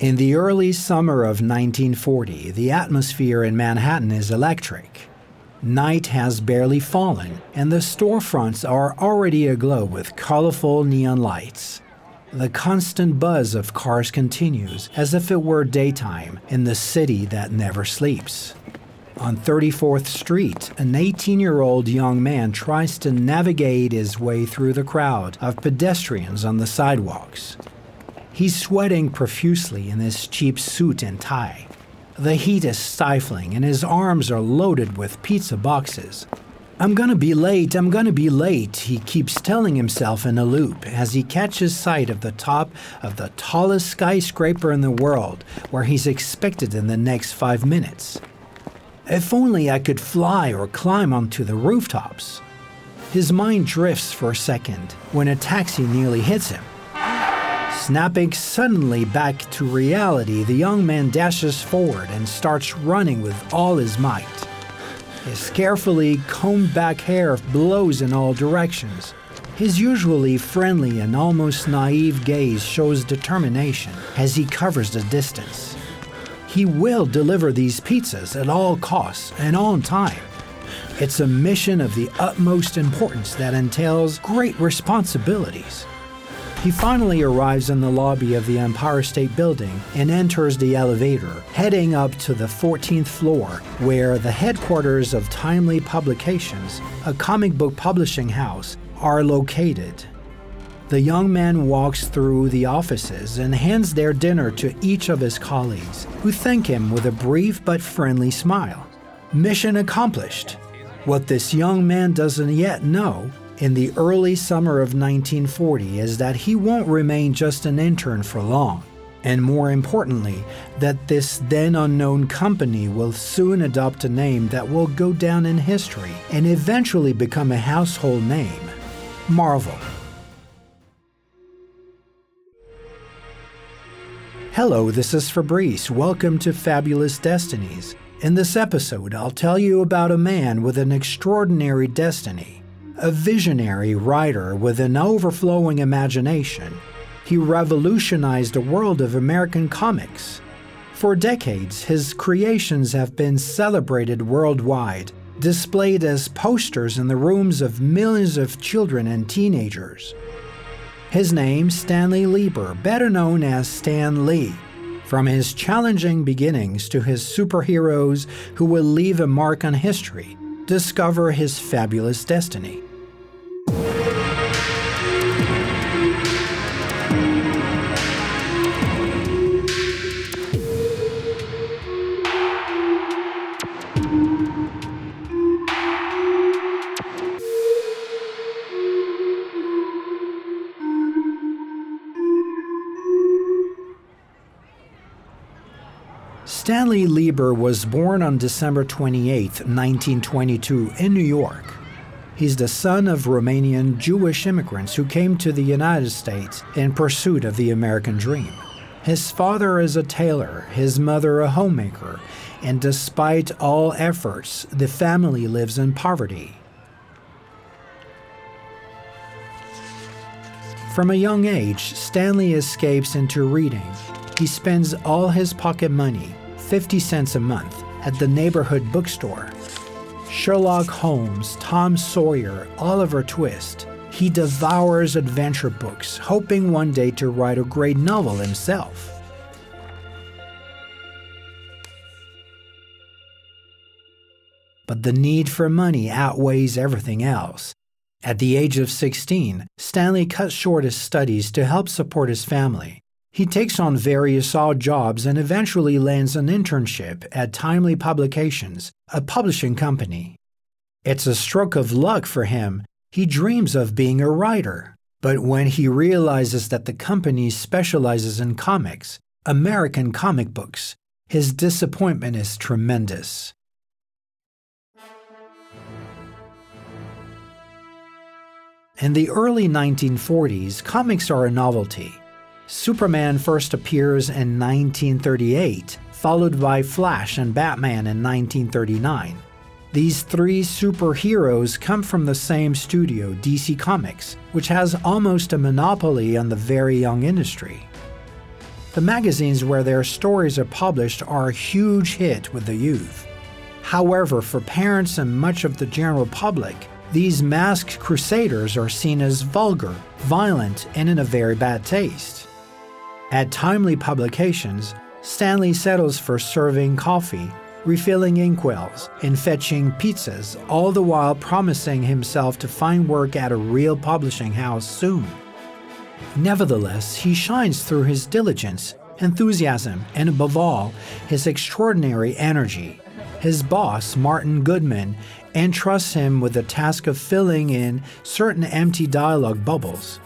In the early summer of 1940, the atmosphere in Manhattan is electric. Night has barely fallen, and the storefronts are already aglow with colorful neon lights. The constant buzz of cars continues as if it were daytime in the city that never sleeps. On 34th Street, an 18 year old young man tries to navigate his way through the crowd of pedestrians on the sidewalks. He's sweating profusely in his cheap suit and tie. The heat is stifling, and his arms are loaded with pizza boxes. I'm gonna be late, I'm gonna be late, he keeps telling himself in a loop as he catches sight of the top of the tallest skyscraper in the world, where he's expected in the next five minutes. If only I could fly or climb onto the rooftops. His mind drifts for a second when a taxi nearly hits him. Snapping suddenly back to reality, the young man dashes forward and starts running with all his might. His carefully combed back hair blows in all directions. His usually friendly and almost naive gaze shows determination as he covers the distance. He will deliver these pizzas at all costs and on time. It's a mission of the utmost importance that entails great responsibilities. He finally arrives in the lobby of the Empire State Building and enters the elevator, heading up to the 14th floor, where the headquarters of Timely Publications, a comic book publishing house, are located. The young man walks through the offices and hands their dinner to each of his colleagues, who thank him with a brief but friendly smile. Mission accomplished. What this young man doesn't yet know in the early summer of 1940 is that he won't remain just an intern for long, and more importantly, that this then unknown company will soon adopt a name that will go down in history and eventually become a household name Marvel. Hello, this is Fabrice. Welcome to Fabulous Destinies. In this episode, I'll tell you about a man with an extraordinary destiny a visionary writer with an overflowing imagination, he revolutionized the world of American comics. For decades, his creations have been celebrated worldwide, displayed as posters in the rooms of millions of children and teenagers. His name, Stanley Lieber, better known as Stan Lee. From his challenging beginnings to his superheroes who will leave a mark on history, discover his fabulous destiny. Stanley Lieber was born on December 28, 1922, in New York. He's the son of Romanian Jewish immigrants who came to the United States in pursuit of the American dream. His father is a tailor, his mother a homemaker, and despite all efforts, the family lives in poverty. From a young age, Stanley escapes into reading he spends all his pocket money, 50 cents a month, at the neighborhood bookstore. Sherlock Holmes, Tom Sawyer, Oliver Twist. He devours adventure books, hoping one day to write a great novel himself. But the need for money outweighs everything else. At the age of 16, Stanley cuts short his studies to help support his family. He takes on various odd jobs and eventually lands an internship at Timely Publications, a publishing company. It's a stroke of luck for him. He dreams of being a writer. But when he realizes that the company specializes in comics, American comic books, his disappointment is tremendous. In the early 1940s, comics are a novelty. Superman first appears in 1938, followed by Flash and Batman in 1939. These three superheroes come from the same studio, DC Comics, which has almost a monopoly on the very young industry. The magazines where their stories are published are a huge hit with the youth. However, for parents and much of the general public, these masked crusaders are seen as vulgar, violent, and in a very bad taste. At Timely Publications, Stanley settles for serving coffee, refilling inkwells, and fetching pizzas, all the while promising himself to find work at a real publishing house soon. Nevertheless, he shines through his diligence, enthusiasm, and above all, his extraordinary energy. His boss, Martin Goodman, entrusts him with the task of filling in certain empty dialogue bubbles.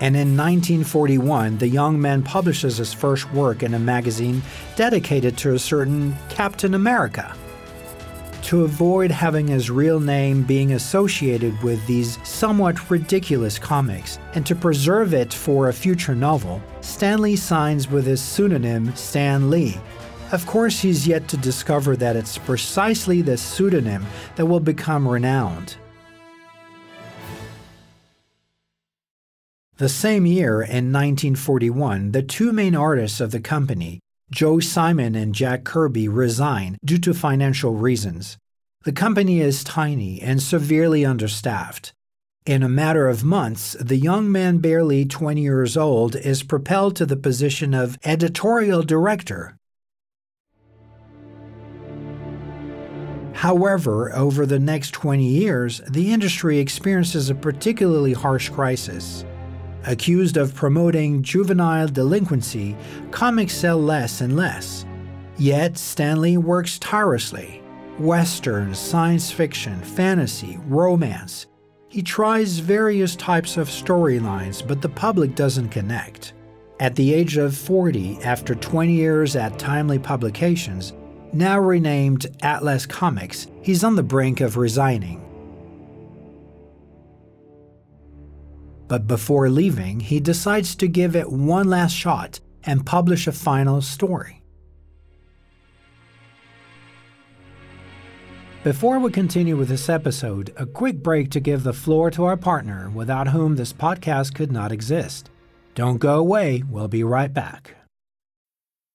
And in 1941, the young man publishes his first work in a magazine dedicated to a certain Captain America. To avoid having his real name being associated with these somewhat ridiculous comics, and to preserve it for a future novel, Stanley signs with his pseudonym Stan Lee, of course, he's yet to discover that it's precisely this pseudonym that will become renowned. The same year, in 1941, the two main artists of the company, Joe Simon and Jack Kirby, resign due to financial reasons. The company is tiny and severely understaffed. In a matter of months, the young man, barely 20 years old, is propelled to the position of editorial director However, over the next 20 years, the industry experiences a particularly harsh crisis. Accused of promoting juvenile delinquency, comics sell less and less. Yet, Stanley works tirelessly. Westerns, science fiction, fantasy, romance. He tries various types of storylines, but the public doesn't connect. At the age of 40, after 20 years at Timely Publications, now renamed Atlas Comics, he's on the brink of resigning. But before leaving, he decides to give it one last shot and publish a final story. Before we continue with this episode, a quick break to give the floor to our partner without whom this podcast could not exist. Don't go away, we'll be right back.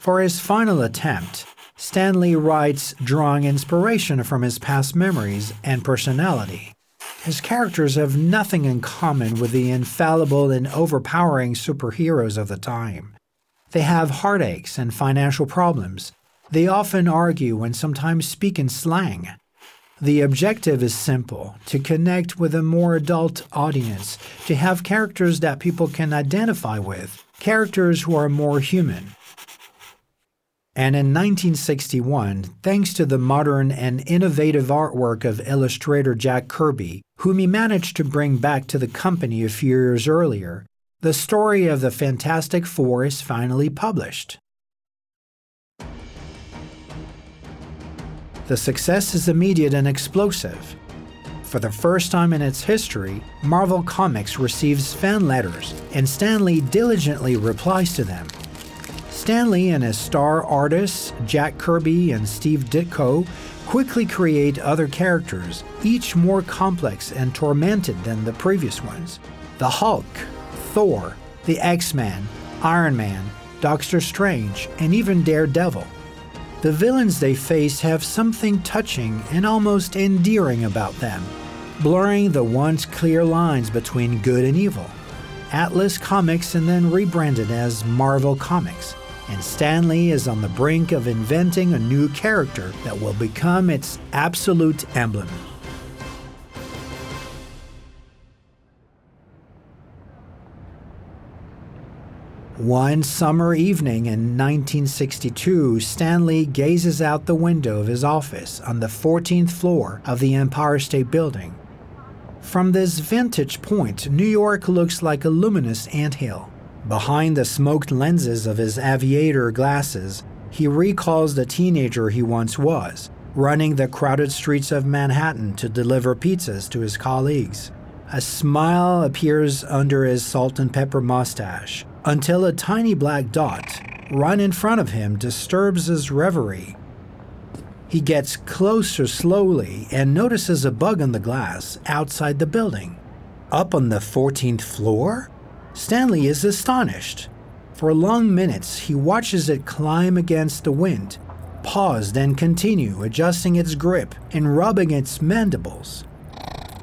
For his final attempt, Stanley writes drawing inspiration from his past memories and personality. His characters have nothing in common with the infallible and overpowering superheroes of the time. They have heartaches and financial problems. They often argue and sometimes speak in slang. The objective is simple to connect with a more adult audience, to have characters that people can identify with, characters who are more human. And in 1961, thanks to the modern and innovative artwork of illustrator Jack Kirby, whom he managed to bring back to the company a few years earlier, the story of the Fantastic Four is finally published. The success is immediate and explosive. For the first time in its history, Marvel Comics receives fan letters, and Stanley diligently replies to them. Stan Lee and his star artists, Jack Kirby and Steve Ditko, quickly create other characters, each more complex and tormented than the previous ones. The Hulk, Thor, the X Men, Iron Man, Doctor Strange, and even Daredevil. The villains they face have something touching and almost endearing about them, blurring the once clear lines between good and evil. Atlas Comics and then rebranded as Marvel Comics and Stanley is on the brink of inventing a new character that will become its absolute emblem. One summer evening in 1962, Stanley gazes out the window of his office on the 14th floor of the Empire State Building. From this vantage point, New York looks like a luminous anthill. Behind the smoked lenses of his aviator glasses, he recalls the teenager he once was, running the crowded streets of Manhattan to deliver pizzas to his colleagues. A smile appears under his salt and pepper mustache until a tiny black dot, right in front of him, disturbs his reverie. He gets closer slowly and notices a bug on the glass outside the building. Up on the 14th floor? Stan Lee is astonished. For long minutes, he watches it climb against the wind, pause, then continue, adjusting its grip and rubbing its mandibles.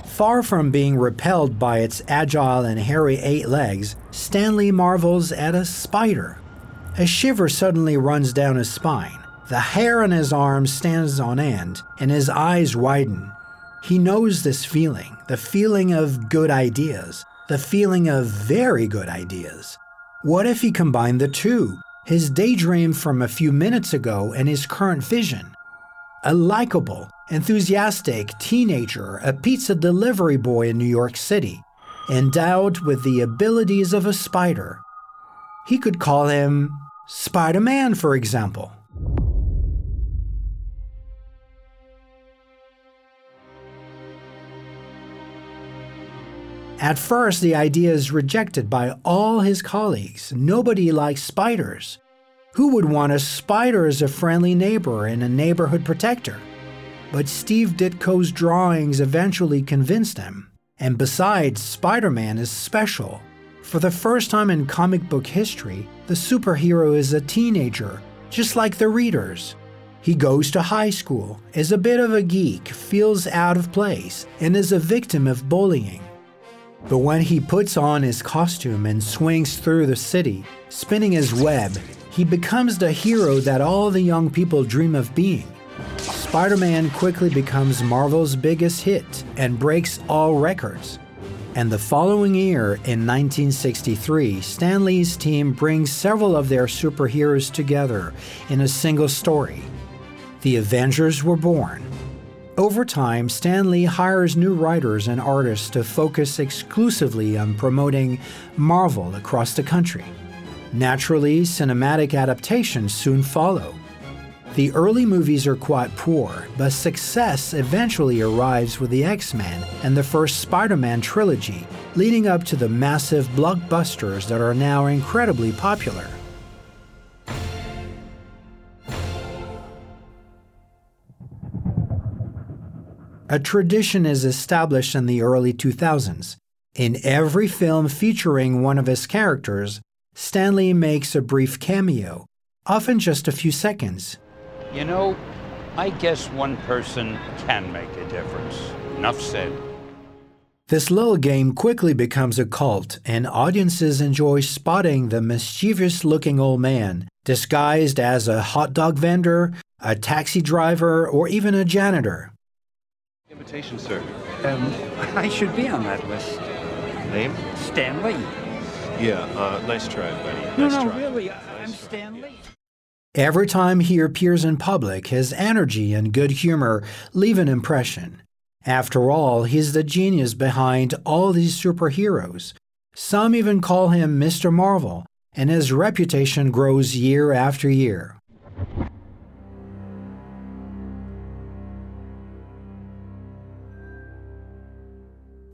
Far from being repelled by its agile and hairy eight legs, Stanley marvels at a spider. A shiver suddenly runs down his spine. The hair on his arms stands on end, and his eyes widen. He knows this feeling, the feeling of good ideas, the feeling of very good ideas. What if he combined the two, his daydream from a few minutes ago and his current vision? A likable, enthusiastic teenager, a pizza delivery boy in New York City, endowed with the abilities of a spider. He could call him Spider Man, for example. At first, the idea is rejected by all his colleagues. Nobody likes spiders. Who would want a spider as a friendly neighbor and a neighborhood protector? But Steve Ditko's drawings eventually convinced him. And besides, Spider Man is special. For the first time in comic book history, the superhero is a teenager, just like the readers. He goes to high school, is a bit of a geek, feels out of place, and is a victim of bullying. But when he puts on his costume and swings through the city, spinning his web, he becomes the hero that all the young people dream of being. Spider Man quickly becomes Marvel's biggest hit and breaks all records. And the following year, in 1963, Stan Lee's team brings several of their superheroes together in a single story. The Avengers were born, over time, Stan Lee hires new writers and artists to focus exclusively on promoting Marvel across the country. Naturally, cinematic adaptations soon follow. The early movies are quite poor, but success eventually arrives with the X Men and the first Spider Man trilogy, leading up to the massive blockbusters that are now incredibly popular. A tradition is established in the early 2000s. In every film featuring one of his characters, Stanley makes a brief cameo, often just a few seconds. You know, I guess one person can make a difference. Enough said. This little game quickly becomes a cult, and audiences enjoy spotting the mischievous looking old man, disguised as a hot dog vendor, a taxi driver, or even a janitor invitation, sir. Um, I should be on that list. Name? Stanley. Yeah, uh, nice try, buddy. No, nice no, try. really, Nice I'm try. Stan Lee. Every time he appears in public, his energy and good humor leave an impression. After all, he's the genius behind all these superheroes. Some even call him Mr. Marvel, and his reputation grows year after year.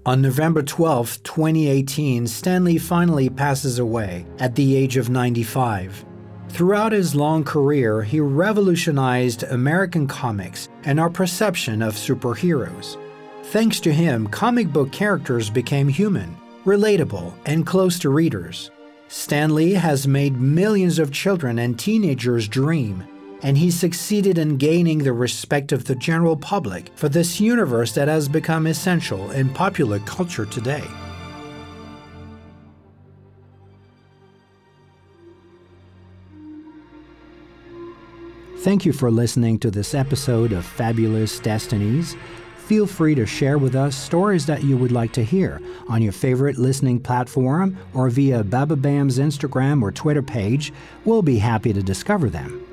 On November 12, 2018, Stan Lee finally passes away at the age of 95. Throughout his long career, he revolutionized American comics and our perception of superheroes. Thanks to him, comic book characters became human, relatable, and close to readers. Stan Lee has made millions of children and teenagers dream and he succeeded in gaining the respect of the general public for this universe that has become essential in popular culture today. Thank you for listening to this episode of Fabulous Destinies. Feel free to share with us stories that you would like to hear on your favorite listening platform or via Bababam's Instagram or Twitter page. We'll be happy to discover them.